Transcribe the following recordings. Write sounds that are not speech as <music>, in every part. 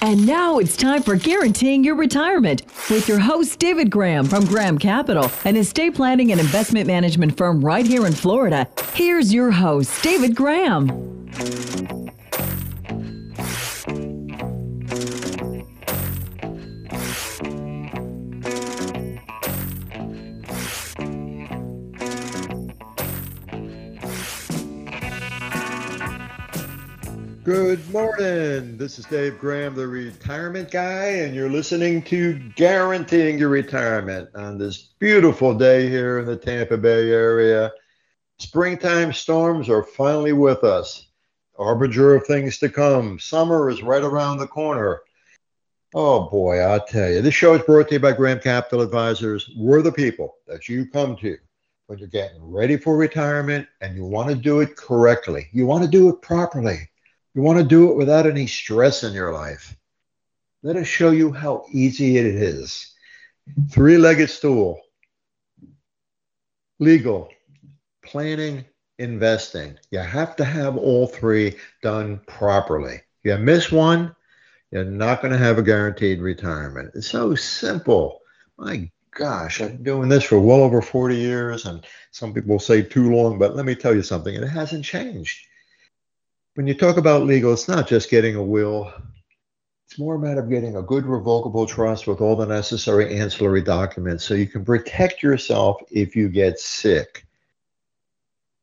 And now it's time for Guaranteeing Your Retirement with your host, David Graham from Graham Capital, an estate planning and investment management firm right here in Florida. Here's your host, David Graham. Good morning. This is Dave Graham, the retirement guy, and you're listening to Guaranteeing Your Retirement on this beautiful day here in the Tampa Bay area. Springtime storms are finally with us, harbinger of things to come. Summer is right around the corner. Oh boy, I'll tell you. This show is brought to you by Graham Capital Advisors. We're the people that you come to when you're getting ready for retirement and you want to do it correctly. You want to do it properly. You want to do it without any stress in your life. Let us show you how easy it is. Three legged stool, legal, planning, investing. You have to have all three done properly. You miss one, you're not going to have a guaranteed retirement. It's so simple. My gosh, I've been doing this for well over 40 years, and some people say too long, but let me tell you something, it hasn't changed when you talk about legal, it's not just getting a will. It's more a matter of getting a good revocable trust with all the necessary ancillary documents so you can protect yourself if you get sick.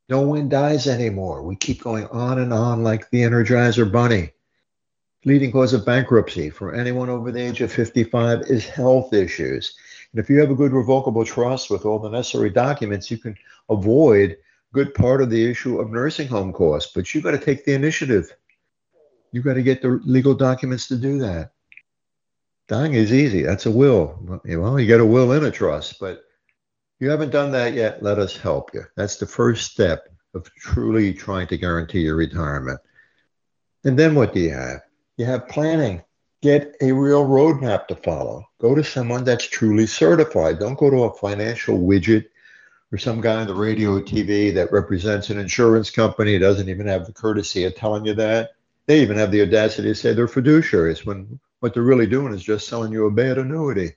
No one dies anymore. We keep going on and on like the Energizer Bunny. Leading cause of bankruptcy for anyone over the age of 55 is health issues. And if you have a good revocable trust with all the necessary documents, you can avoid good part of the issue of nursing home costs, but you've got to take the initiative. You've got to get the legal documents to do that. Dying is easy. That's a will. Well, you got a will and a trust, but you haven't done that yet. Let us help you. That's the first step of truly trying to guarantee your retirement. And then what do you have? You have planning. Get a real roadmap to follow. Go to someone that's truly certified. Don't go to a financial widget or some guy on the radio or TV that represents an insurance company doesn't even have the courtesy of telling you that. They even have the audacity to say they're fiduciaries when what they're really doing is just selling you a bad annuity.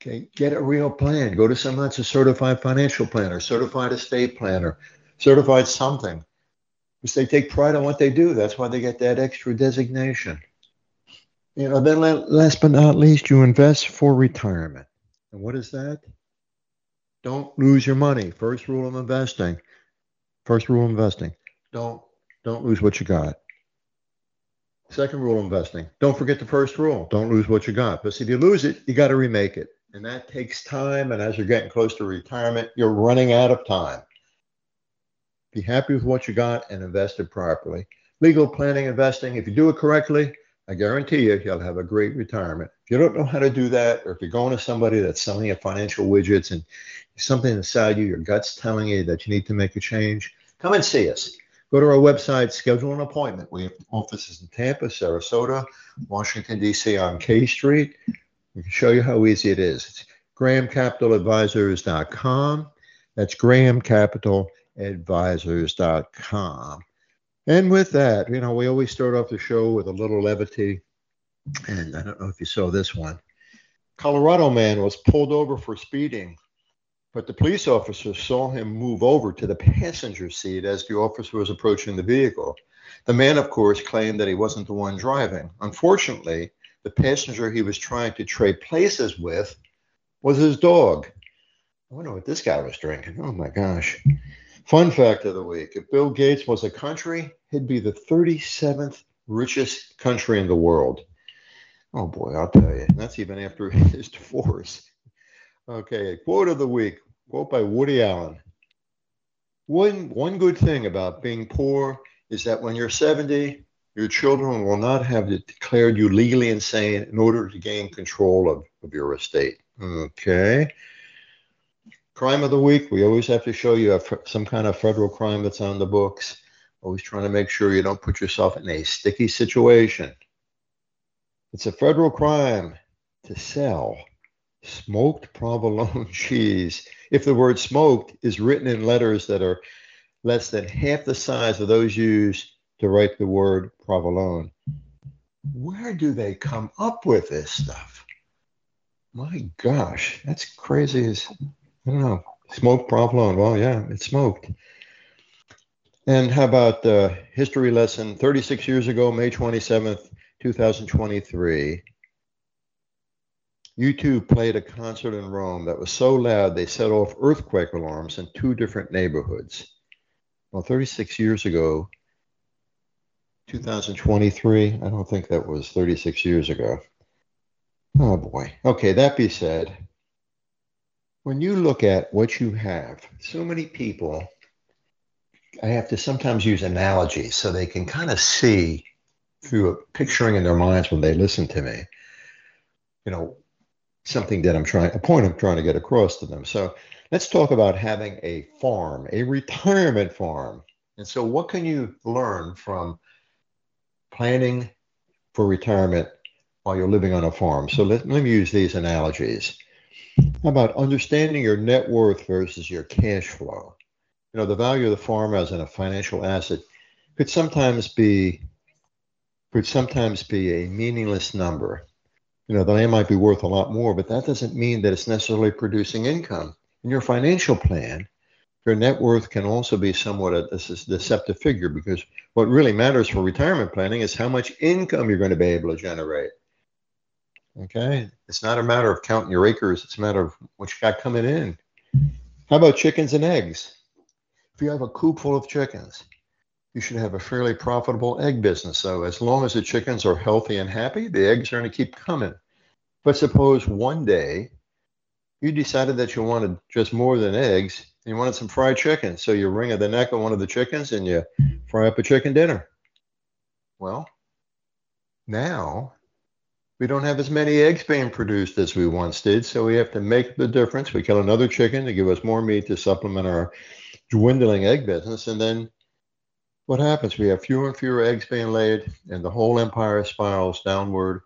Okay, get a real plan. Go to someone that's a certified financial planner, certified estate planner, certified something. Because they take pride in what they do. That's why they get that extra designation. You know, then last but not least, you invest for retirement. And what is that? Don't lose your money. First rule of investing. First rule of investing. Don't don't lose what you got. Second rule of investing. Don't forget the first rule. Don't lose what you got. But if you lose it, you got to remake it. And that takes time. And as you're getting close to retirement, you're running out of time. Be happy with what you got and invest it properly. Legal planning, investing, if you do it correctly, I guarantee you, you'll have a great retirement. If you don't know how to do that, or if you're going to somebody that's selling you financial widgets and something inside you, your gut's telling you that you need to make a change, come and see us. Go to our website, schedule an appointment. We have offices in Tampa, Sarasota, Washington, D.C. on K Street. We can show you how easy it is. It's grahamcapitaladvisors.com. That's grahamcapitaladvisors.com. And with that, you know, we always start off the show with a little levity. And I don't know if you saw this one. Colorado man was pulled over for speeding, but the police officer saw him move over to the passenger seat as the officer was approaching the vehicle. The man, of course, claimed that he wasn't the one driving. Unfortunately, the passenger he was trying to trade places with was his dog. I wonder what this guy was drinking. Oh my gosh. Fun fact of the week if Bill Gates was a country, he'd be the 37th richest country in the world. Oh boy, I'll tell you. That's even after <laughs> his divorce. Okay, quote of the week, quote by Woody Allen. One, one good thing about being poor is that when you're 70, your children will not have declared you legally insane in order to gain control of, of your estate. Okay crime of the week, we always have to show you a, some kind of federal crime that's on the books. Always trying to make sure you don't put yourself in a sticky situation. It's a federal crime to sell smoked provolone <laughs> cheese. If the word smoked is written in letters that are less than half the size of those used to write the word provolone. where do they come up with this stuff? My gosh, that's crazy as I don't know. Smoked provolone. Well, yeah, it's smoked. And how about the history lesson 36 years ago, May 27th, 2023? U2 played a concert in Rome that was so loud they set off earthquake alarms in two different neighborhoods. Well, 36 years ago, 2023, I don't think that was 36 years ago. Oh boy. Okay, that be said, when you look at what you have, so many people, I have to sometimes use analogies so they can kind of see through a picturing in their minds when they listen to me, you know, something that I'm trying, a point I'm trying to get across to them. So let's talk about having a farm, a retirement farm. And so, what can you learn from planning for retirement while you're living on a farm? So, let, let me use these analogies. How about understanding your net worth versus your cash flow? You know, the value of the farm as a financial asset could sometimes be could sometimes be a meaningless number you know, the land might be worth a lot more, but that doesn't mean that it's necessarily producing income. In your financial plan, your net worth can also be somewhat a, a deceptive figure because what really matters for retirement planning is how much income you're going to be able to generate. Okay, it's not a matter of counting your acres, it's a matter of what you got coming in. How about chickens and eggs? If you have a coop full of chickens, you should have a fairly profitable egg business. So as long as the chickens are healthy and happy, the eggs are going to keep coming. But suppose one day you decided that you wanted just more than eggs and you wanted some fried chicken. So you wring the neck of one of the chickens and you fry up a chicken dinner. Well, now we don't have as many eggs being produced as we once did. So we have to make the difference. We kill another chicken to give us more meat to supplement our dwindling egg business. And then what happens? We have fewer and fewer eggs being laid, and the whole empire spirals downward.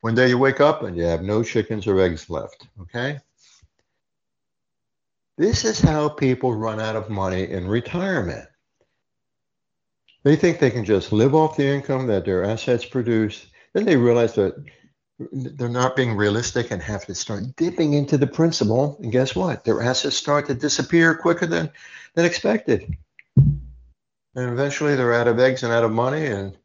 One day you wake up and you have no chickens or eggs left. Okay? This is how people run out of money in retirement. They think they can just live off the income that their assets produce. Then they realize that they're not being realistic and have to start dipping into the principal. And guess what? Their assets start to disappear quicker than, than expected. And eventually they're out of eggs and out of money and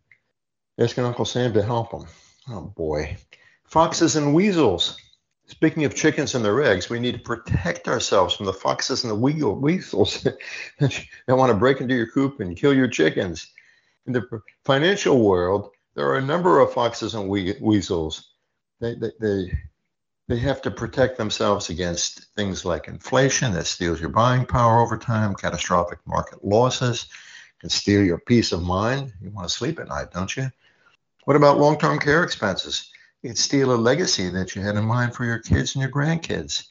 asking Uncle Sam to help them. Oh boy. Foxes and weasels. Speaking of chickens and their eggs, we need to protect ourselves from the foxes and the weasels <laughs> that want to break into your coop and kill your chickens. In the financial world, there are a number of foxes and weasels. They, they, they, they have to protect themselves against things like inflation that steals your buying power over time, catastrophic market losses, can steal your peace of mind. You want to sleep at night, don't you? What about long term care expenses? It can steal a legacy that you had in mind for your kids and your grandkids.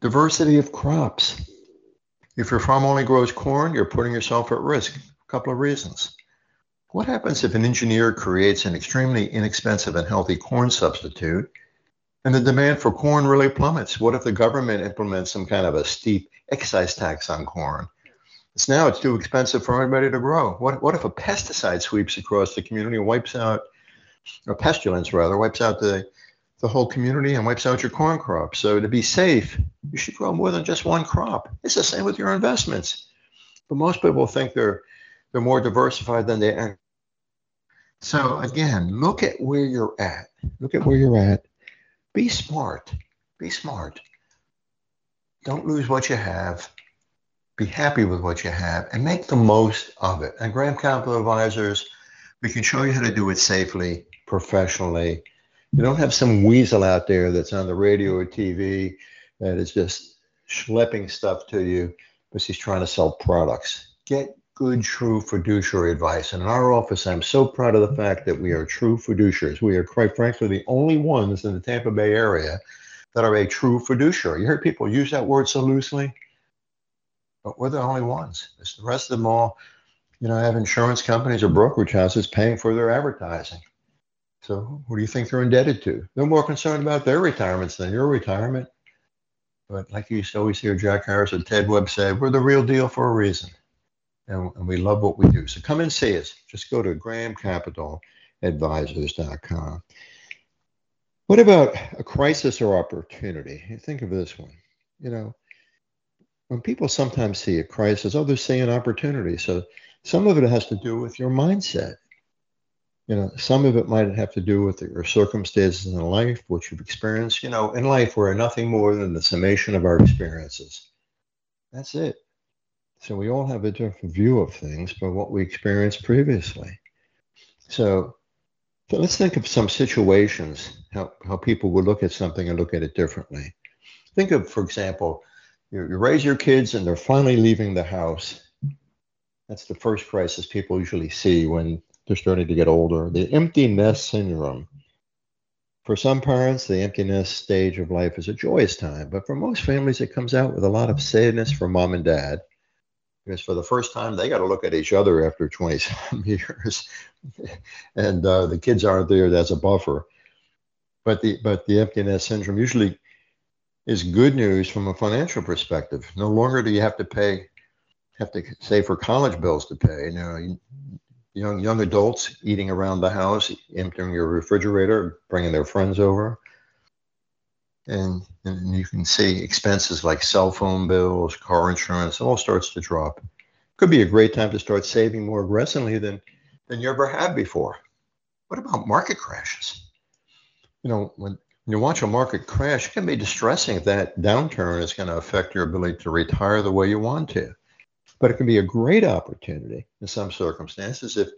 Diversity of crops. If your farm only grows corn, you're putting yourself at risk. A couple of reasons. What happens if an engineer creates an extremely inexpensive and healthy corn substitute and the demand for corn really plummets? What if the government implements some kind of a steep excise tax on corn? It's now it's too expensive for anybody to grow. What what if a pesticide sweeps across the community and wipes out, or pestilence rather, wipes out the the whole community and wipes out your corn crop? So to be safe, you should grow more than just one crop. It's the same with your investments. But most people think they're they're more diversified than they are. So again, look at where you're at. Look at where you're at. Be smart. Be smart. Don't lose what you have be happy with what you have and make the most of it. And Graham Capital Advisors, we can show you how to do it safely, professionally. You don't have some weasel out there that's on the radio or TV that is just schlepping stuff to you because he's trying to sell products. Get good, true fiduciary advice. And in our office, I'm so proud of the fact that we are true fiduciaries. We are, quite frankly, the only ones in the Tampa Bay area that are a true fiduciary. You hear people use that word so loosely but we're the only ones. It's the rest of them all, you know, have insurance companies or brokerage houses paying for their advertising. So what do you think they're indebted to? They're more concerned about their retirements than your retirement. But like you always hear Jack Harris and Ted Webb say, we're the real deal for a reason. And, and we love what we do. So come and see us. Just go to grahamcapitaladvisors.com. What about a crisis or opportunity? Think of this one. You know, when people sometimes see a crisis, oh, they're seeing opportunity. So some of it has to do with your mindset. You know, some of it might have to do with your circumstances in life, what you've experienced. You know, in life, we're nothing more than the summation of our experiences. That's it. So we all have a different view of things but what we experienced previously. So, so let's think of some situations, how, how people would look at something and look at it differently. Think of, for example, you, you raise your kids and they're finally leaving the house. That's the first crisis people usually see when they're starting to get older. The empty nest syndrome. For some parents, the empty nest stage of life is a joyous time, but for most families, it comes out with a lot of sadness for mom and dad because for the first time they got to look at each other after 20 some <laughs> years. And uh, the kids aren't there That's a buffer. But the but the empty nest syndrome usually is good news from a financial perspective. No longer do you have to pay have to save for college bills to pay. You know young young adults eating around the house emptying your refrigerator bringing their friends over and, and you can see expenses like cell phone bills, car insurance, all starts to drop. Could be a great time to start saving more aggressively than than you ever have before. What about market crashes? You know, when, when you watch a market crash, it can be distressing if that downturn is going to affect your ability to retire the way you want to. But it can be a great opportunity in some circumstances if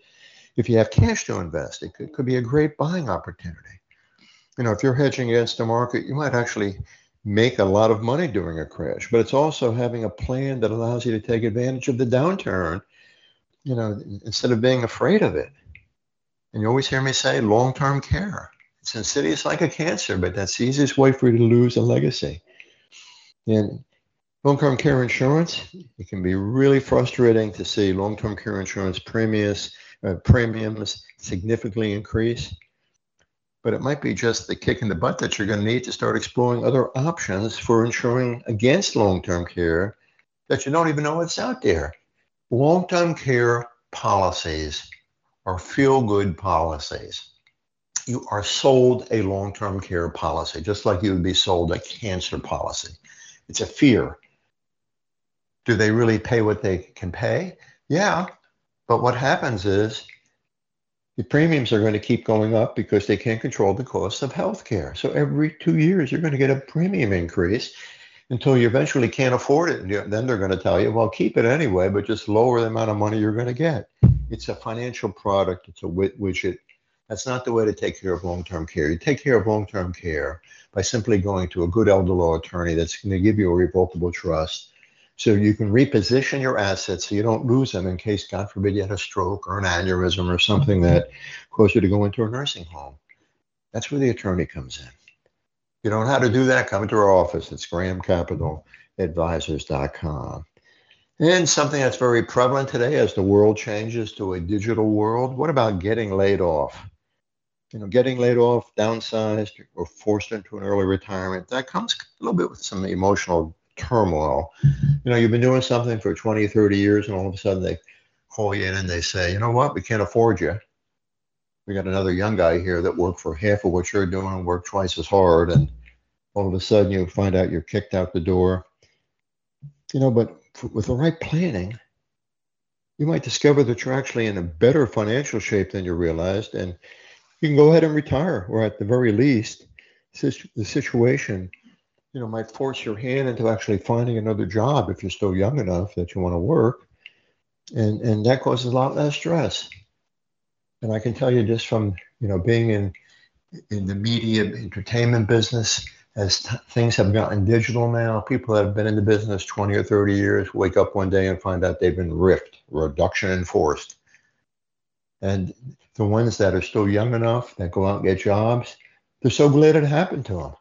if you have cash to invest. It could, could be a great buying opportunity you know, if you're hedging against the market, you might actually make a lot of money during a crash. But it's also having a plan that allows you to take advantage of the downturn, you know, instead of being afraid of it. And you always hear me say long-term care. It's insidious like a cancer, but that's the easiest way for you to lose a legacy. And long-term care insurance, it can be really frustrating to see long-term care insurance premiums, uh, premiums significantly increase but it might be just the kick in the butt that you're going to need to start exploring other options for insuring against long term care that you don't even know what's out there. Long term care policies are feel good policies. You are sold a long term care policy, just like you would be sold a cancer policy. It's a fear. Do they really pay what they can pay? Yeah. But what happens is the premiums are going to keep going up because they can't control the cost of health care. So every two years, you're going to get a premium increase until you eventually can't afford it. And then they're going to tell you, well, keep it anyway, but just lower the amount of money you're going to get. It's a financial product, it's a widget. That's not the way to take care of long term care. You take care of long term care by simply going to a good elder law attorney that's going to give you a revocable trust so you can reposition your assets so you don't lose them in case, God forbid, you had a stroke or an aneurysm or something that caused you to go into a nursing home. That's where the attorney comes in. You don't know how to do that, come to our office. It's grahamcapitaladvisors.com. And something that's very prevalent today as the world changes to a digital world, what about getting laid off? You know, getting laid off, downsized, or forced into an early retirement, that comes a little bit with some emotional turmoil. You know, you've been doing something for 20, 30 years, and all of a sudden they call you in and they say, you know what, we can't afford you. We got another young guy here that worked for half of what you're doing and worked twice as hard. And all of a sudden you find out you're kicked out the door. You know, but with the right planning, you might discover that you're actually in a better financial shape than you realized. And you can go ahead and retire, or at the very least, the situation you know, might force your hand into actually finding another job if you're still young enough that you want to work. And, and that causes a lot less stress. And I can tell you just from, you know, being in, in the media entertainment business, as t- things have gotten digital now, people that have been in the business 20 or 30 years wake up one day and find out they've been ripped, reduction enforced. And the ones that are still young enough that go out and get jobs, they're so glad it happened to them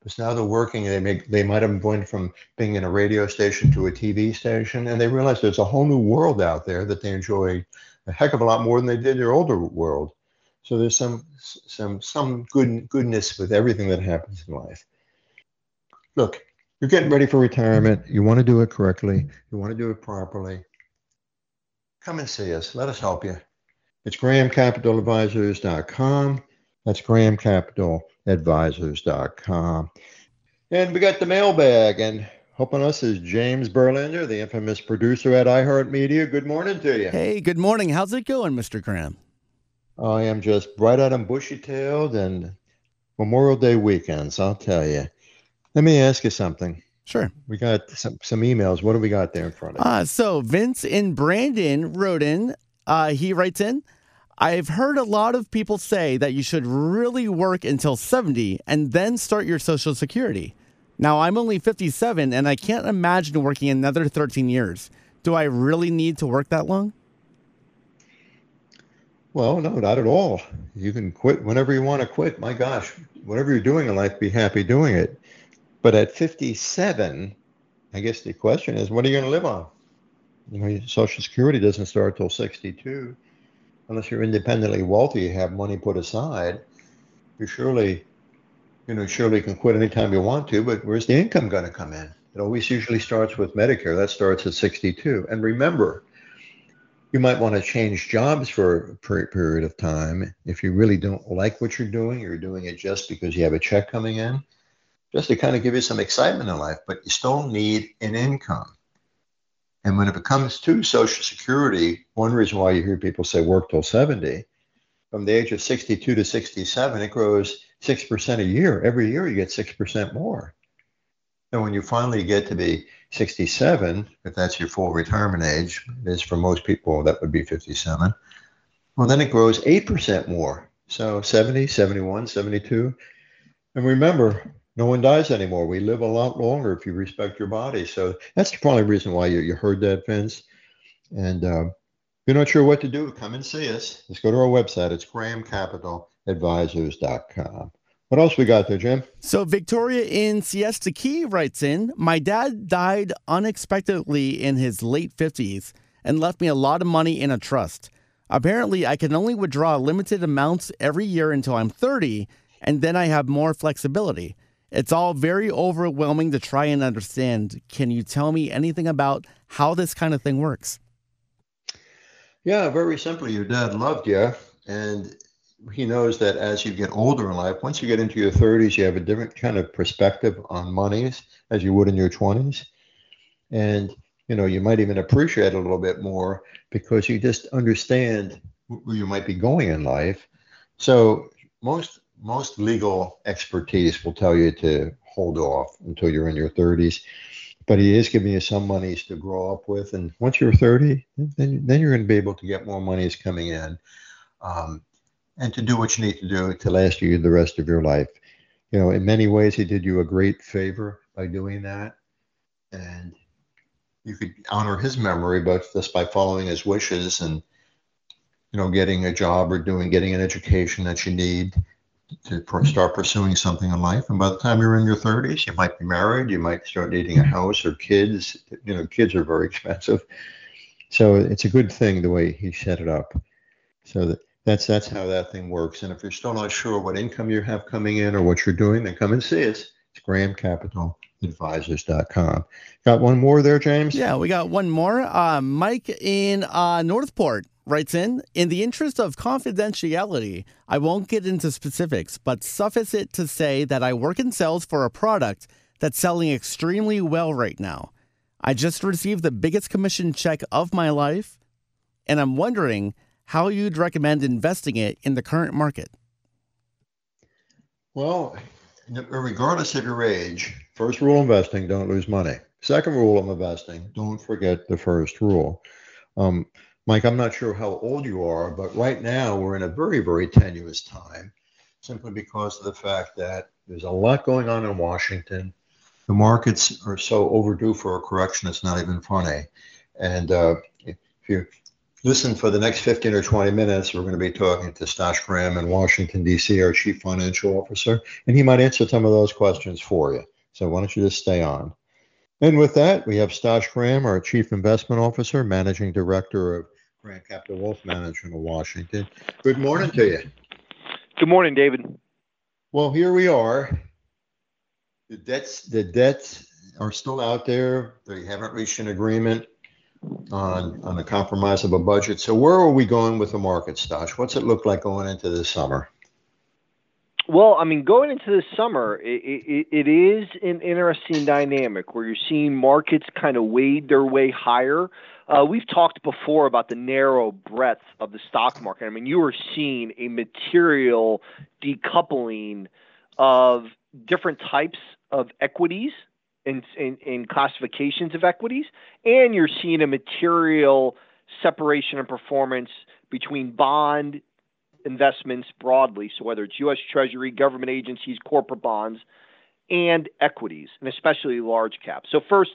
because now they're working they make they might have gone from being in a radio station to a tv station and they realize there's a whole new world out there that they enjoy a heck of a lot more than they did their older world so there's some some some good goodness with everything that happens in life look you're getting ready for retirement you want to do it correctly you want to do it properly come and see us. Let us help you. It's grahamcapitaladvisors.com. That's grahamcapitaladvisors.com. And we got the mailbag, and helping us is James Berlander, the infamous producer at iHeartMedia. Good morning to you. Hey, good morning. How's it going, Mr. Graham? I am just bright eyed and bushy tailed and Memorial Day weekends, I'll tell you. Let me ask you something. Sure. We got some, some emails. What do we got there in front of us? Uh, so Vince in Brandon wrote in, uh, he writes in, I've heard a lot of people say that you should really work until 70 and then start your Social Security. Now, I'm only 57 and I can't imagine working another 13 years. Do I really need to work that long? Well, no, not at all. You can quit whenever you want to quit. My gosh, whatever you're doing in life, be happy doing it. But at 57, I guess the question is, what are you going to live on? You know, Social Security doesn't start till 62. Unless you're independently wealthy, you have money put aside. You surely, you know, surely can quit anytime you want to. But where's the income going to come in? It always usually starts with Medicare. That starts at 62. And remember, you might want to change jobs for a period of time if you really don't like what you're doing. You're doing it just because you have a check coming in, just to kind of give you some excitement in life, but you still need an income. And when it comes to Social Security, one reason why you hear people say work till 70, from the age of 62 to 67, it grows 6% a year. Every year you get 6% more. And when you finally get to be 67, if that's your full retirement age, it is for most people, that would be 57. Well, then it grows 8% more. So 70, 71, 72. And remember, no one dies anymore. We live a lot longer if you respect your body. So that's the probably reason why you, you heard that, Vince. And uh, if you're not sure what to do, come and see us. Just go to our website. It's grahamcapitaladvisors.com. What else we got there, Jim? So Victoria in Siesta Key writes in, "My dad died unexpectedly in his late 50s and left me a lot of money in a trust. Apparently, I can only withdraw limited amounts every year until I'm 30, and then I have more flexibility. It's all very overwhelming to try and understand. Can you tell me anything about how this kind of thing works?" Yeah, very simply. Your dad loved you, and he knows that as you get older in life, once you get into your 30s, you have a different kind of perspective on monies as you would in your 20s. And, you know, you might even appreciate a little bit more because you just understand where you might be going in life. So most most legal expertise will tell you to hold off until you're in your 30s. But he is giving you some monies to grow up with. And once you're 30, then, then you're going to be able to get more monies coming in. Um, and to do what you need to do to last you the rest of your life. You know, in many ways, he did you a great favor by doing that. And you could honor his memory, but just by following his wishes and, you know, getting a job or doing, getting an education that you need to start pursuing something in life. And by the time you're in your 30s, you might be married, you might start needing a house or kids. You know, kids are very <laughs> expensive. So it's a good thing the way he set it up. So that that's that's how that thing works. And if you're still not sure what income you have coming in or what you're doing, then come and see us. It's grahamcapitaladvisors.com. Got one more there, James? Yeah, we got one more. Uh, Mike in uh, Northport writes in In the interest of confidentiality, I won't get into specifics, but suffice it to say that I work in sales for a product that's selling extremely well right now. I just received the biggest commission check of my life, and I'm wondering how you'd recommend investing it in the current market. Well, regardless of your age, first rule of investing, don't lose money. Second rule of investing, don't forget the first rule. Um, Mike, I'm not sure how old you are, but right now we're in a very, very tenuous time simply because of the fact that there's a lot going on in Washington. The markets are so overdue for a correction, it's not even funny. And uh, if you listen for the next 15 or 20 minutes. We're going to be talking to Stosh Graham in Washington, D.C., our Chief Financial Officer, and he might answer some of those questions for you. So why don't you just stay on? And with that, we have Stosh Graham, our Chief Investment Officer, Managing Director of Graham Capital Wealth Management of Washington. Good morning to you. Good morning, David. Well, here we are. The debts, the debts are still out there. They haven't reached an agreement on on the compromise of a budget. So where are we going with the market, Stosh? What's it look like going into the summer? Well, I mean, going into the summer, it, it, it is an interesting dynamic where you're seeing markets kind of wade their way higher. Uh, we've talked before about the narrow breadth of the stock market. I mean, you are seeing a material decoupling of different types of equities and, in classifications of equities, and you're seeing a material separation of performance between bond investments broadly. So whether it's U.S. Treasury, government agencies, corporate bonds, and equities, and especially large cap. So first,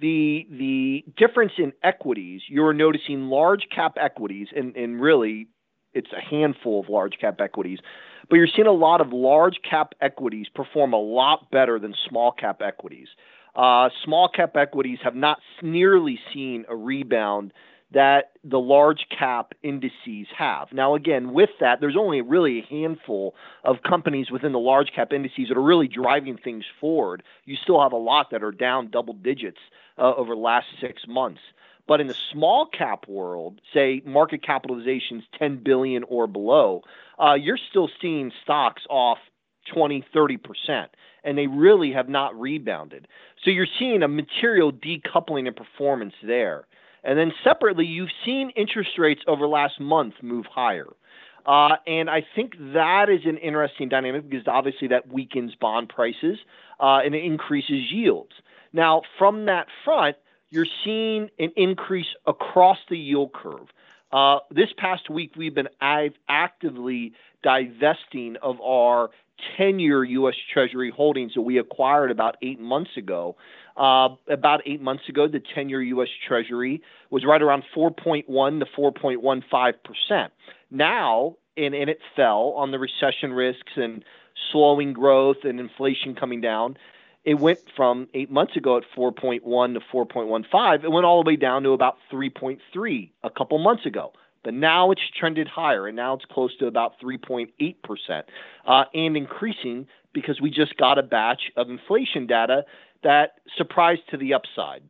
the the difference in equities, you're noticing large cap equities, and, and really it's a handful of large cap equities, but you're seeing a lot of large cap equities perform a lot better than small cap equities. Uh, small cap equities have not nearly seen a rebound that the large cap indices have. Now, again, with that, there's only really a handful of companies within the large cap indices that are really driving things forward. You still have a lot that are down double digits uh, over the last six months. But in the small cap world, say market capitalizations 10 billion or below, uh, you're still seeing stocks off 20, 30%, and they really have not rebounded. So you're seeing a material decoupling in performance there. And then separately, you've seen interest rates over last month move higher. Uh, and I think that is an interesting dynamic because obviously that weakens bond prices uh, and it increases yields. Now, from that front, you're seeing an increase across the yield curve. Uh, this past week, we've been actively divesting of our 10 year U.S. Treasury holdings that we acquired about eight months ago. Uh, about eight months ago, the 10 year U.S. Treasury was right around 4.1 to 4.15%. Now, and, and it fell on the recession risks and slowing growth and inflation coming down. It went from eight months ago at 4.1 to 4.15. It went all the way down to about 3.3 a couple months ago. But now it's trended higher, and now it's close to about 3.8% uh, and increasing because we just got a batch of inflation data that surprised to the upside.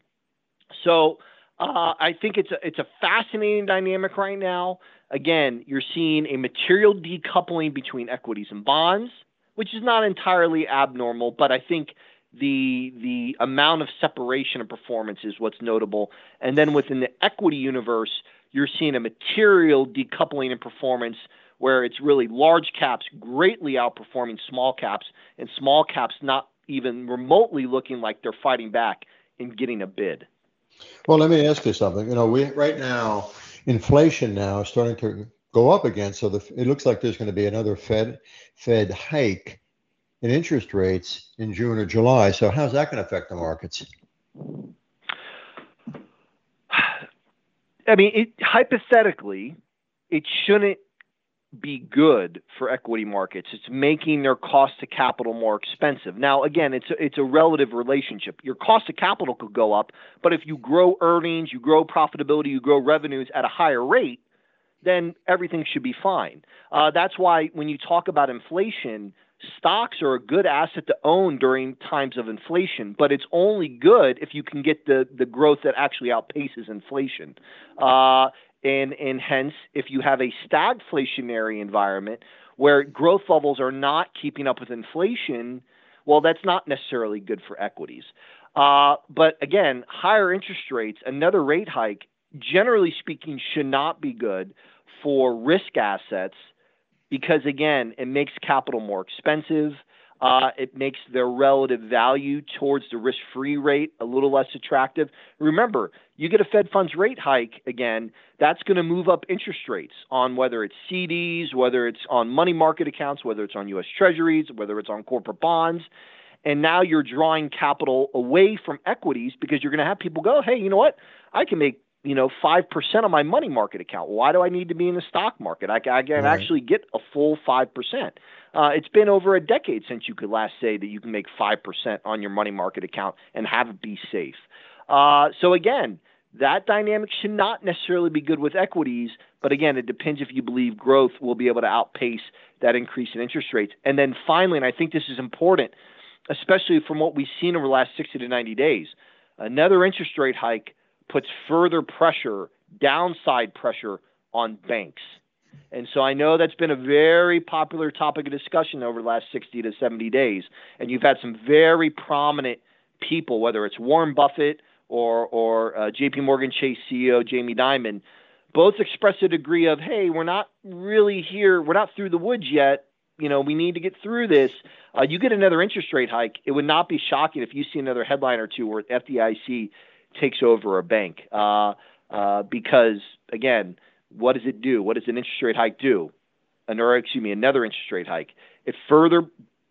So uh, I think it's a, it's a fascinating dynamic right now. Again, you're seeing a material decoupling between equities and bonds, which is not entirely abnormal, but I think the the amount of separation of performance is what's notable. And then within the equity universe, you're seeing a material decoupling in performance where it's really large caps greatly outperforming small caps and small caps not even remotely looking like they're fighting back and getting a bid. Well, let me ask you something. You know, we right now inflation now is starting to go up again, so the, it looks like there's going to be another Fed Fed hike in interest rates in June or July. So how's that going to affect the markets? I mean, it, hypothetically, it shouldn't be good for equity markets. It's making their cost of capital more expensive. Now, again, it's a, it's a relative relationship. Your cost of capital could go up, but if you grow earnings, you grow profitability, you grow revenues at a higher rate, then everything should be fine. Uh, that's why when you talk about inflation, stocks are a good asset to own during times of inflation, but it's only good if you can get the, the growth that actually outpaces inflation. Uh, and, and hence, if you have a stagflationary environment where growth levels are not keeping up with inflation, well, that's not necessarily good for equities. Uh, but again, higher interest rates, another rate hike, generally speaking, should not be good for risk assets because again, it makes capital more expensive. Uh, it makes their relative value towards the risk free rate a little less attractive. Remember, you get a Fed funds rate hike again, that's going to move up interest rates on whether it's CDs, whether it's on money market accounts, whether it's on US Treasuries, whether it's on corporate bonds. And now you're drawing capital away from equities because you're going to have people go, hey, you know what? I can make you know, 5% on my money market account. Why do I need to be in the stock market? I, I can right. actually get a full 5%. Uh, it's been over a decade since you could last say that you can make 5% on your money market account and have it be safe. Uh, so, again, that dynamic should not necessarily be good with equities, but again, it depends if you believe growth will be able to outpace that increase in interest rates. And then finally, and I think this is important, especially from what we've seen over the last 60 to 90 days, another interest rate hike puts further pressure, downside pressure on banks. And so I know that's been a very popular topic of discussion over the last 60 to 70 days. And you've had some very prominent people, whether it's Warren Buffett or, or uh, JP Morgan Chase CEO Jamie Dimon, both express a degree of, hey, we're not really here, we're not through the woods yet. You know, we need to get through this. Uh, you get another interest rate hike. It would not be shocking if you see another headline or two where FDIC takes over a bank. Uh, uh, because, again, what does it do? What does an interest rate hike do? An, excuse me, another interest rate hike. It further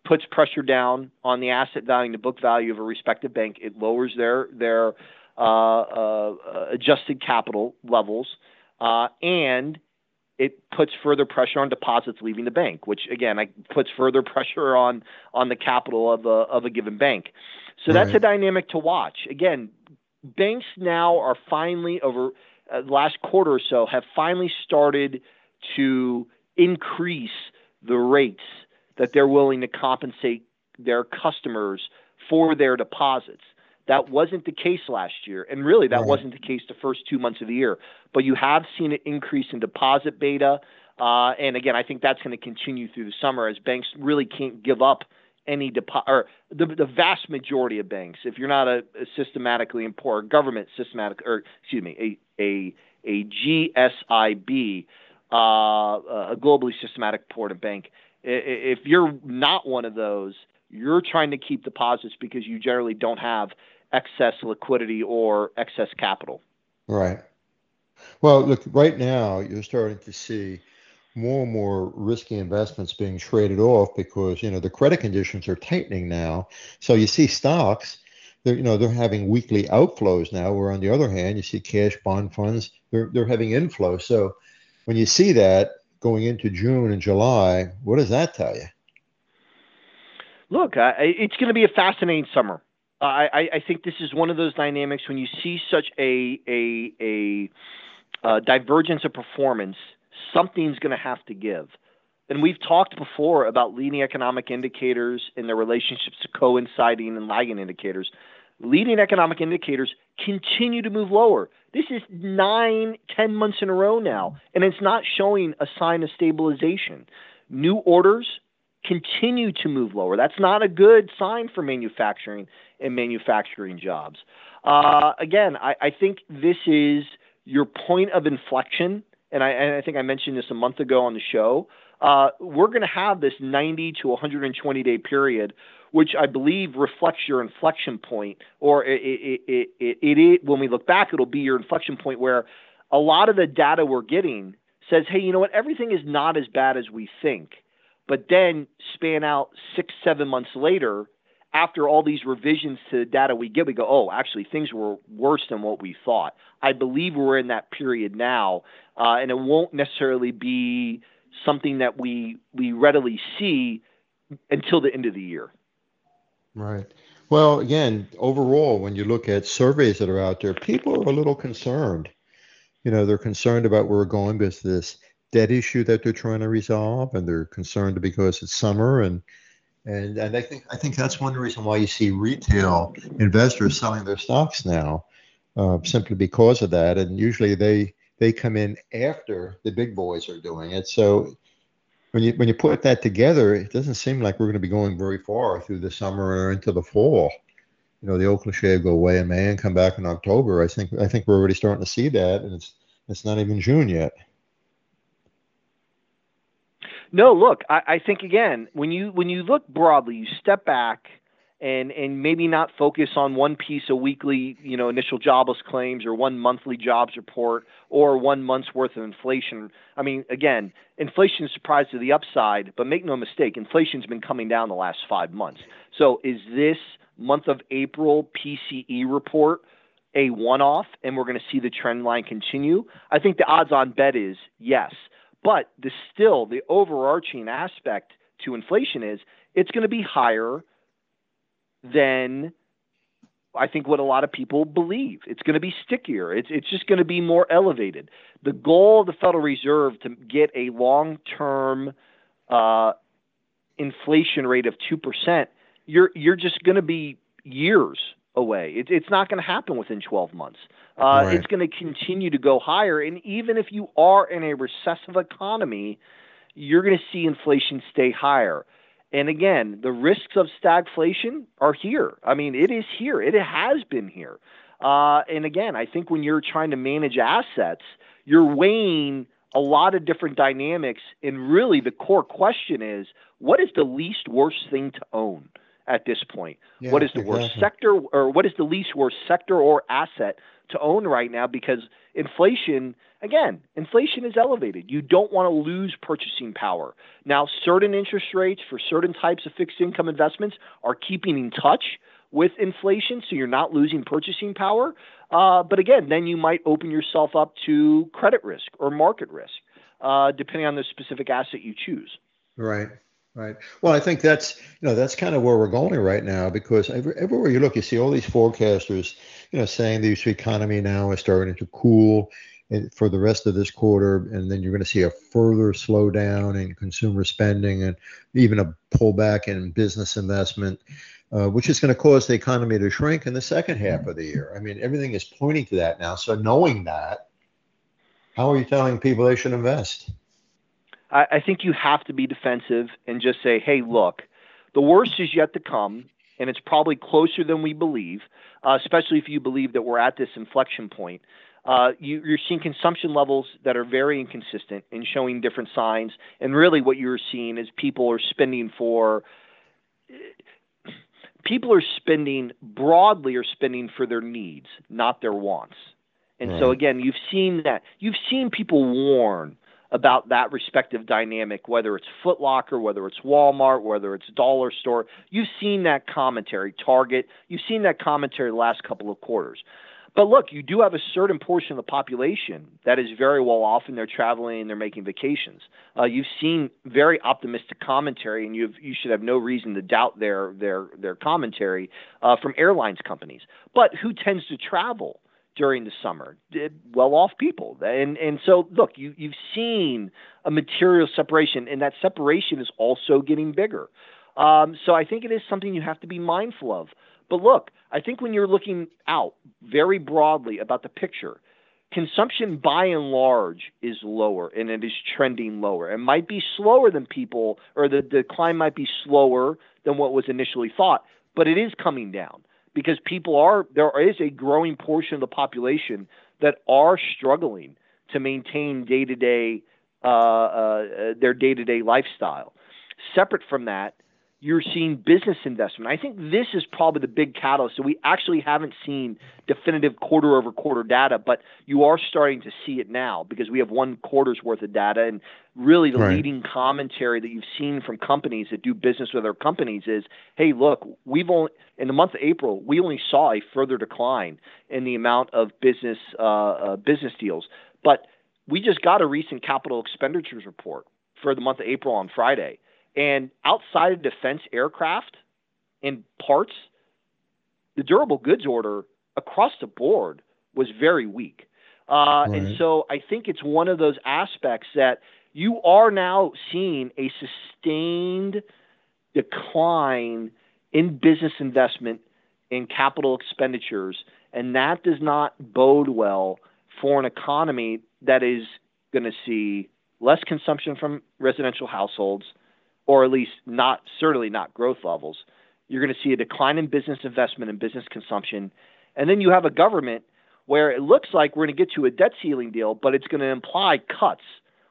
puts pressure down on the asset value and the book value of a respective bank. It lowers their their uh, uh, adjusted capital levels, uh, and it puts further pressure on deposits leaving the bank, which again I, puts further pressure on on the capital of a of a given bank. So right. that's a dynamic to watch. Again, banks now are finally over uh, last quarter or so have finally started to increase the rates that they're willing to compensate their customers for their deposits. That wasn't the case last year, and really that right. wasn't the case the first two months of the year. But you have seen an increase in deposit beta, uh, and again, I think that's going to continue through the summer as banks really can't give up any deposit, or the, the vast majority of banks, if you're not a, a systematically important government systematic, or excuse me, a a a GSIB, uh, a globally systematic important bank, if you're not one of those, you're trying to keep deposits because you generally don't have excess liquidity or excess capital. Right. Well, look, right now you're starting to see more and more risky investments being traded off because you know the credit conditions are tightening now. So you see stocks, they're you know they're having weekly outflows now. Where on the other hand, you see cash bond funds, they're they're having inflows. So when you see that going into June and July, what does that tell you? Look, it's going to be a fascinating summer. I, I think this is one of those dynamics when you see such a a, a uh, divergence of performance something's going to have to give. And we've talked before about leading economic indicators and their relationships to coinciding and lagging indicators. Leading economic indicators continue to move lower. This is nine, ten months in a row now, and it's not showing a sign of stabilization. New orders continue to move lower. That's not a good sign for manufacturing and manufacturing jobs. Uh, again, I, I think this is your point of inflection and I, and I think I mentioned this a month ago on the show. Uh, we're going to have this 90 to 120 day period, which I believe reflects your inflection point, or it, it, it, it, when we look back, it'll be your inflection point where a lot of the data we're getting says, hey, you know what, everything is not as bad as we think. But then span out six, seven months later, after all these revisions to the data we get, we go, oh, actually, things were worse than what we thought. I believe we're in that period now, uh, and it won't necessarily be something that we we readily see until the end of the year. Right. Well, again, overall, when you look at surveys that are out there, people are a little concerned. You know, they're concerned about where we're going with this debt issue that they're trying to resolve, and they're concerned because it's summer and and and I think I think that's one reason why you see retail investors selling their stocks now, uh, simply because of that. And usually they they come in after the big boys are doing it. So when you when you put that together, it doesn't seem like we're going to be going very far through the summer or into the fall. You know, the old cliche go away in May and come back in October. I think I think we're already starting to see that, and it's it's not even June yet. No, look, I, I think again, when you when you look broadly, you step back and and maybe not focus on one piece of weekly, you know, initial jobless claims or one monthly jobs report or one month's worth of inflation. I mean, again, inflation is surprised to the upside, but make no mistake, inflation's been coming down the last five months. So is this month of April PCE report a one-off, and we're going to see the trend line continue? I think the odds-on bet is yes. But the still the overarching aspect to inflation is it's going to be higher than I think what a lot of people believe. It's going to be stickier. It's it's just going to be more elevated. The goal of the Federal Reserve to get a long-term uh, inflation rate of two percent, you're you're just going to be years away. It, it's not going to happen within 12 months. Uh, right. It's going to continue to go higher. And even if you are in a recessive economy, you're going to see inflation stay higher. And again, the risks of stagflation are here. I mean, it is here. It has been here. Uh, and again, I think when you're trying to manage assets, you're weighing a lot of different dynamics. And really, the core question is what is the least worst thing to own at this point? Yeah, what is the exactly. worst sector, or what is the least worst sector or asset to own right now? Because inflation, again, inflation is elevated. You don't want to lose purchasing power. Now, certain interest rates for certain types of fixed income investments are keeping in touch with inflation, so you're not losing purchasing power. Uh, but again, then you might open yourself up to credit risk or market risk, uh, depending on the specific asset you choose. Right. Right. Well, I think that's you know that's kind of where we're going right now because every, everywhere you look, you see all these forecasters, you know, saying the economy now is starting to cool for the rest of this quarter, and then you're going to see a further slowdown in consumer spending and even a pullback in business investment uh, which is going to cause the economy to shrink in the second half of the year. I mean, everything is pointing to that now. So, knowing that, how are you telling people they should invest? I, I think you have to be defensive and just say, hey, look, the worst is yet to come, and it's probably closer than we believe, uh, especially if you believe that we're at this inflection point. Uh, you, are seeing consumption levels that are very inconsistent and showing different signs. And really, what you're seeing is people are spending for people are spending broadly are spending for their needs, not their wants. And right. so again, you've seen that you've seen people warn about that respective dynamic, whether it's Foot Locker, whether it's Walmart, whether it's Dollar Store. You've seen that commentary, Target. You've seen that commentary the last couple of quarters. But look, you do have a certain portion of the population that is very well off and they're traveling and they're making vacations. Uh, you've seen very optimistic commentary, and you you should have no reason to doubt their their their commentary uh, from airlines companies. But who tends to travel during the summer? Well off people. And and so look, you you've seen a material separation, and that separation is also getting bigger. Um, so I think it is something you have to be mindful of. But look, I think when you're looking out very broadly about the picture, consumption by and large is lower and it is trending lower. It might be slower than people, or the decline might be slower than what was initially thought, but it is coming down because people are, there is a growing portion of the population that are struggling to maintain day to day, their day to day lifestyle. Separate from that, you're seeing business investment. I think this is probably the big catalyst. So we actually haven't seen definitive quarter over quarter data, but you are starting to see it now because we have one quarter's worth of data. And really, the right. leading commentary that you've seen from companies that do business with other companies is, "Hey, look, we've only in the month of April we only saw a further decline in the amount of business uh, uh, business deals, but we just got a recent capital expenditures report for the month of April on Friday." And outside of defense aircraft and parts, the durable goods order across the board was very weak. Uh, right. And so I think it's one of those aspects that you are now seeing a sustained decline in business investment in capital expenditures. And that does not bode well for an economy that is going to see less consumption from residential households, or at least not certainly not growth levels. You're going to see a decline in business investment and business consumption, and then you have a government where it looks like we're going to get to a debt ceiling deal, but it's going to imply cuts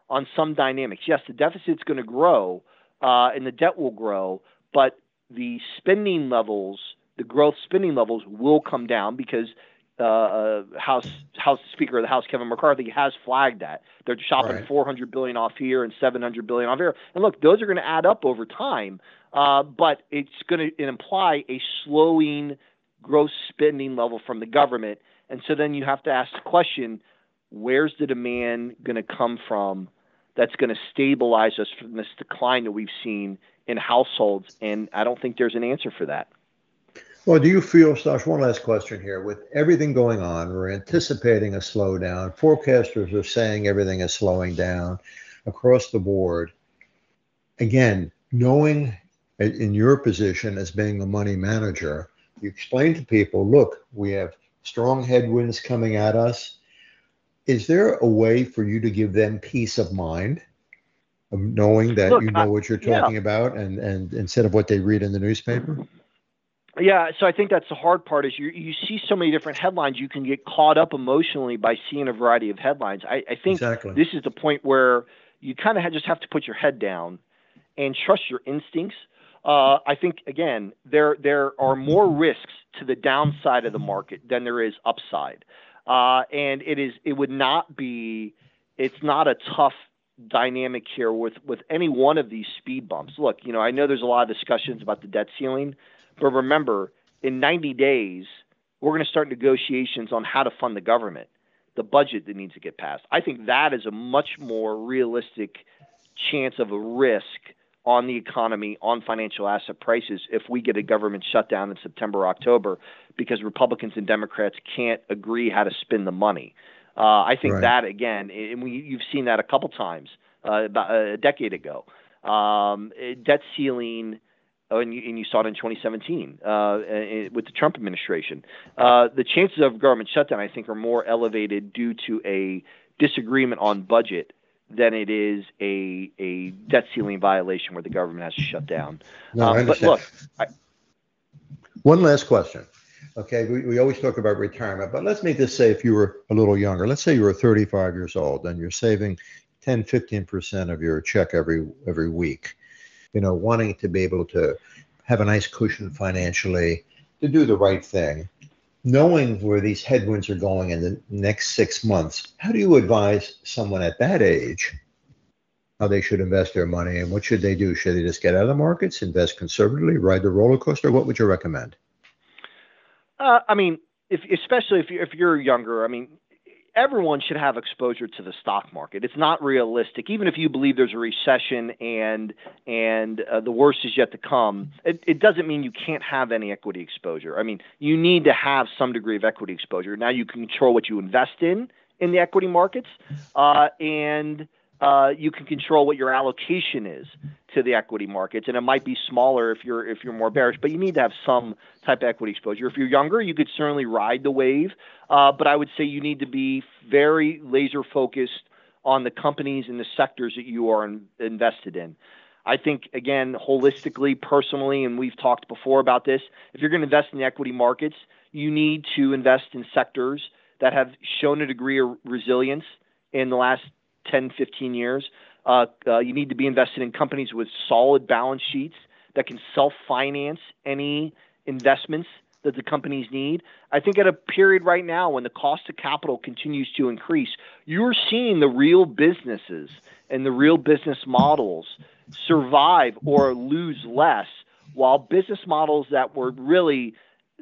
on some dynamics. Yes, the deficit's going to grow uh, and the debt will grow, but the spending levels, the growth spending levels will come down because uh, uh, House House Speaker of the House Kevin McCarthy has flagged that they're shopping right. 400 billion off here and 700 billion off here. And look, those are going to add up over time, uh, but it's going to imply a slowing gross spending level from the government. And so then you have to ask the question: Where's the demand going to come from? That's going to stabilize us from this decline that we've seen in households, and I don't think there's an answer for that. Well, do you feel, Stosh, one last question here. With everything going on, we're anticipating a slowdown. Forecasters are saying everything is slowing down across the board. Again, knowing in your position as being a money manager, you explain to people look, we have strong headwinds coming at us. Is there a way for you to give them peace of mind, of knowing that Look, you know I, what you're talking yeah. about, and and instead of what they read in the newspaper? Yeah, so I think that's the hard part is you you see so many different headlines, you can get caught up emotionally by seeing a variety of headlines. I, I think exactly. this is the point where you kind of just have to put your head down and trust your instincts. Uh, I think again there there are more risks to the downside of the market than there is upside, uh, and it is it would not be it's not a tough dynamic here with with any one of these speed bumps. Look, you know I know there's a lot of discussions about the debt ceiling, but remember in 90 days we're going to start negotiations on how to fund the government, the budget that needs to get passed. I think that is a much more realistic chance of a risk on the economy, on financial asset prices if we get a government shutdown in September, October, because Republicans and Democrats can't agree how to spend the money. Uh, I think right. that again, and we, you've seen that a couple times uh, about a decade ago. Um, debt ceiling, oh, and, you, and you saw it in 2017 uh, with the Trump administration. Uh, the chances of government shutdown, I think, are more elevated due to a disagreement on budget than it is a a debt ceiling violation where the government has to shut down. No, um, but look, I, one last question. Okay, we, we always talk about retirement, but let's make this say if you were a little younger. Let's say you were 35 years old and you're saving 10, 15% of your check every every week. You know, wanting to be able to have a nice cushion financially to do the right thing knowing where these headwinds are going in the next six months, how do you advise someone at that age how they should invest their money and what should they do? Should they just get out of the markets, invest conservatively, ride the roller coaster? What would you recommend? Uh, I mean, if, especially if, you, if you're younger, I mean, everyone should have exposure to the stock market. It's not realistic, even if you believe there's a recession and and uh, the worst is yet to come. It, it doesn't mean you can't have any equity exposure. I mean, you need to have some degree of equity exposure. Now you can control what you invest in in the equity markets, uh, and uh, you can control what your allocation is to the equity markets, and it might be smaller if you're if you're more bearish, but you need to have some type of equity exposure. If you're younger, you could certainly ride the wave, uh, but I would say you need to be very laser focused on the companies and the sectors that you are in, invested in. I think again, holistically, personally, and we've talked before about this. If you're going to invest in the equity markets, you need to invest in sectors that have shown a degree of resilience in the last 10, 15 years. Uh, uh, you need to be invested in companies with solid balance sheets that can self finance any investments that the companies need. I think at a period right now when the cost of capital continues to increase, you're seeing the real businesses and the real business models survive or lose less, while business models that were really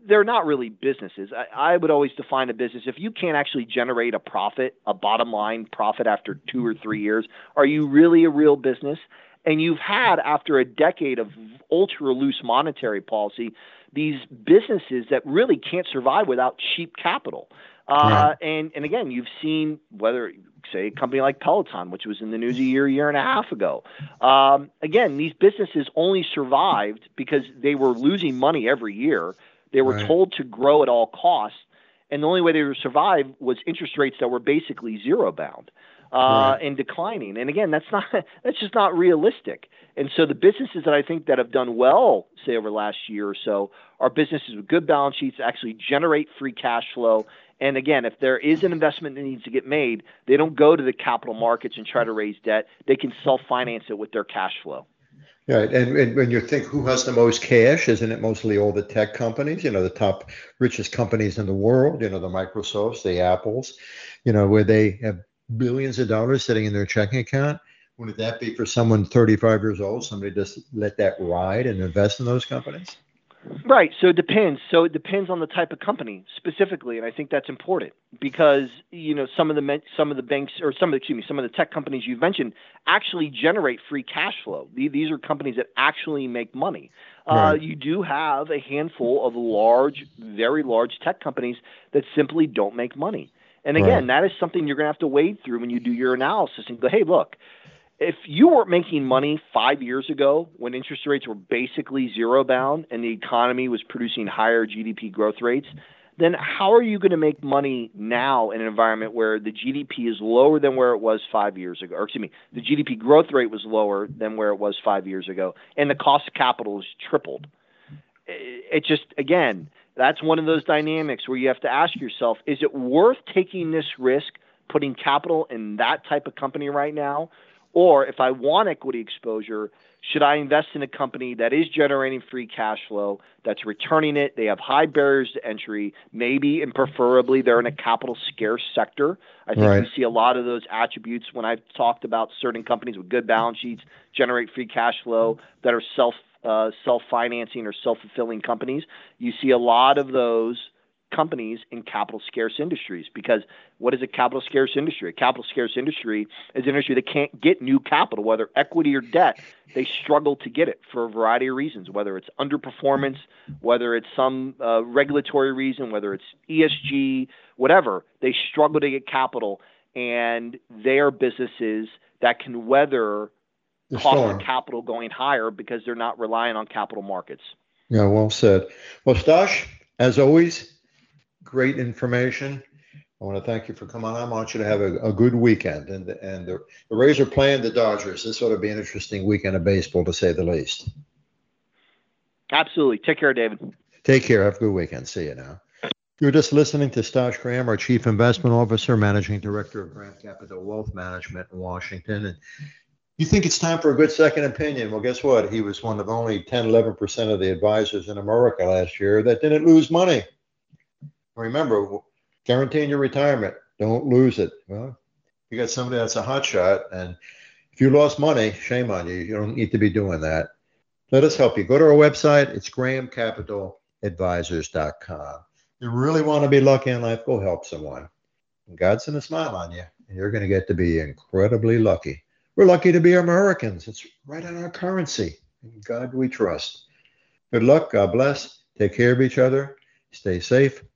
they're not really businesses. I, I, would always define a business if you can't actually generate a profit, a bottom line profit after two or three years, are you really a real business? And you've had, after a decade of ultra loose monetary policy, these businesses that really can't survive without cheap capital. Uh, and, and again, you've seen whether, say, a company like Peloton, which was in the news a year, year and a half ago. Um, again, these businesses only survived because they were losing money every year they were right. told to grow at all costs, and the only way they would survive was interest rates that were basically zero bound uh, right. and declining. And again, that's not <laughs> that's just not realistic. And so the businesses that I think that have done well, say over the last year or so, are businesses with good balance sheets, actually generate free cash flow. And again, if there is an investment that needs to get made, they don't go to the capital markets and try to raise debt. They can self finance it with their cash flow. Right, and, and when you think who has the most cash, isn't it mostly all the tech companies? You know, the top richest companies in the world. You know, the Microsofts, the Apples. You know, where they have billions of dollars sitting in their checking account. Wouldn't that be for someone 35 years old? Somebody just let that ride and invest in those companies? Right. So it depends. So it depends on the type of company specifically, and I think that's important because you know some of the men, some of the banks or some of the, excuse me some of the tech companies you've mentioned actually generate free cash flow. These are companies that actually make money. Uh, right. Uh, you do have a handful of large, very large tech companies that simply don't make money. And again, right. that is something you're going to have to wade through when you do your analysis and go, hey, look, if you weren't making money five years ago when interest rates were basically zero bound and the economy was producing higher GDP growth rates, then how are you going to make money now in an environment where the GDP is lower than where it was five years ago? Or excuse me, the GDP growth rate was lower than where it was five years ago, and the cost of capital has tripled. It just, again, that's one of those dynamics where you have to ask yourself is it worth taking this risk, putting capital in that type of company right now? Or if I want equity exposure, should I invest in a company that is generating free cash flow, that's returning it? They have high barriers to entry, maybe and preferably they're in a capital scarce sector. I think right. we see a lot of those attributes when I've talked about certain companies with good balance sheets, generate free cash flow, that are self uh, self financing or self fulfilling companies. You see a lot of those companies in capital scarce industries because what is a capital scarce industry? A capital scarce industry is an industry that can't get new capital, whether equity or debt. They struggle to get it for a variety of reasons, whether it's underperformance, whether it's some uh, regulatory reason, whether it's ESG, whatever. They struggle to get capital, and they are businesses that can weather the cost storm. of capital going higher because they're not relying on capital markets. Yeah, well said. Well, Stosh, as always, great information. I want to thank you for coming on. I want you to have a, a good weekend. And and the, the Rays are playing the Dodgers. This ought to be an interesting weekend of baseball, to say the least. Absolutely. Take care, David. Take care. Have a good weekend. See you now. You're just listening to Stosh Graham, our Chief Investment Officer, Managing Director of Graham Capital Wealth Management in Washington. And you think it's time for a good second opinion? Well, guess what? He was one of only 10, 11% of the advisors in America last year that didn't lose money. Remember, guaranteeing your retirement, don't lose it. Well, you got somebody that's a hot shot, and if you lost money, shame on you. You don't need to be doing that. Let us help you. Go to our website. It's grahamcapitaladvisors.com. You really want to be lucky in life, go help someone. And God's going to smile on you, and you're going to get to be incredibly lucky. We're lucky to be Americans. It's right on our currency. In God we trust. Good luck. God bless. Take care of each other. Stay safe.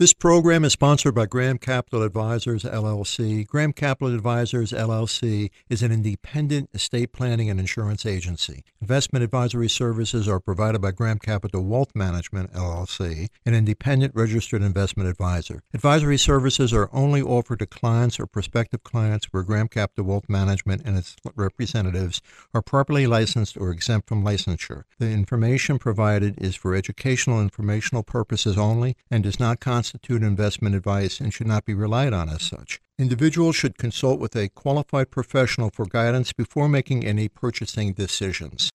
This program is sponsored by Graham Capital Advisors, LLC. Graham Capital Advisors, LLC is an independent estate planning and insurance agency. Investment advisory services are provided by Graham Capital Wealth Management, LLC, an independent registered investment advisor. Advisory services are only offered to clients or prospective clients where Graham Capital Wealth Management and its representatives are properly licensed or exempt from licensure. The information provided is for educational informational purposes only and does not constitute constitute investment advice and should not be relied on as such. Individuals should consult with a qualified professional for guidance before making any purchasing decisions.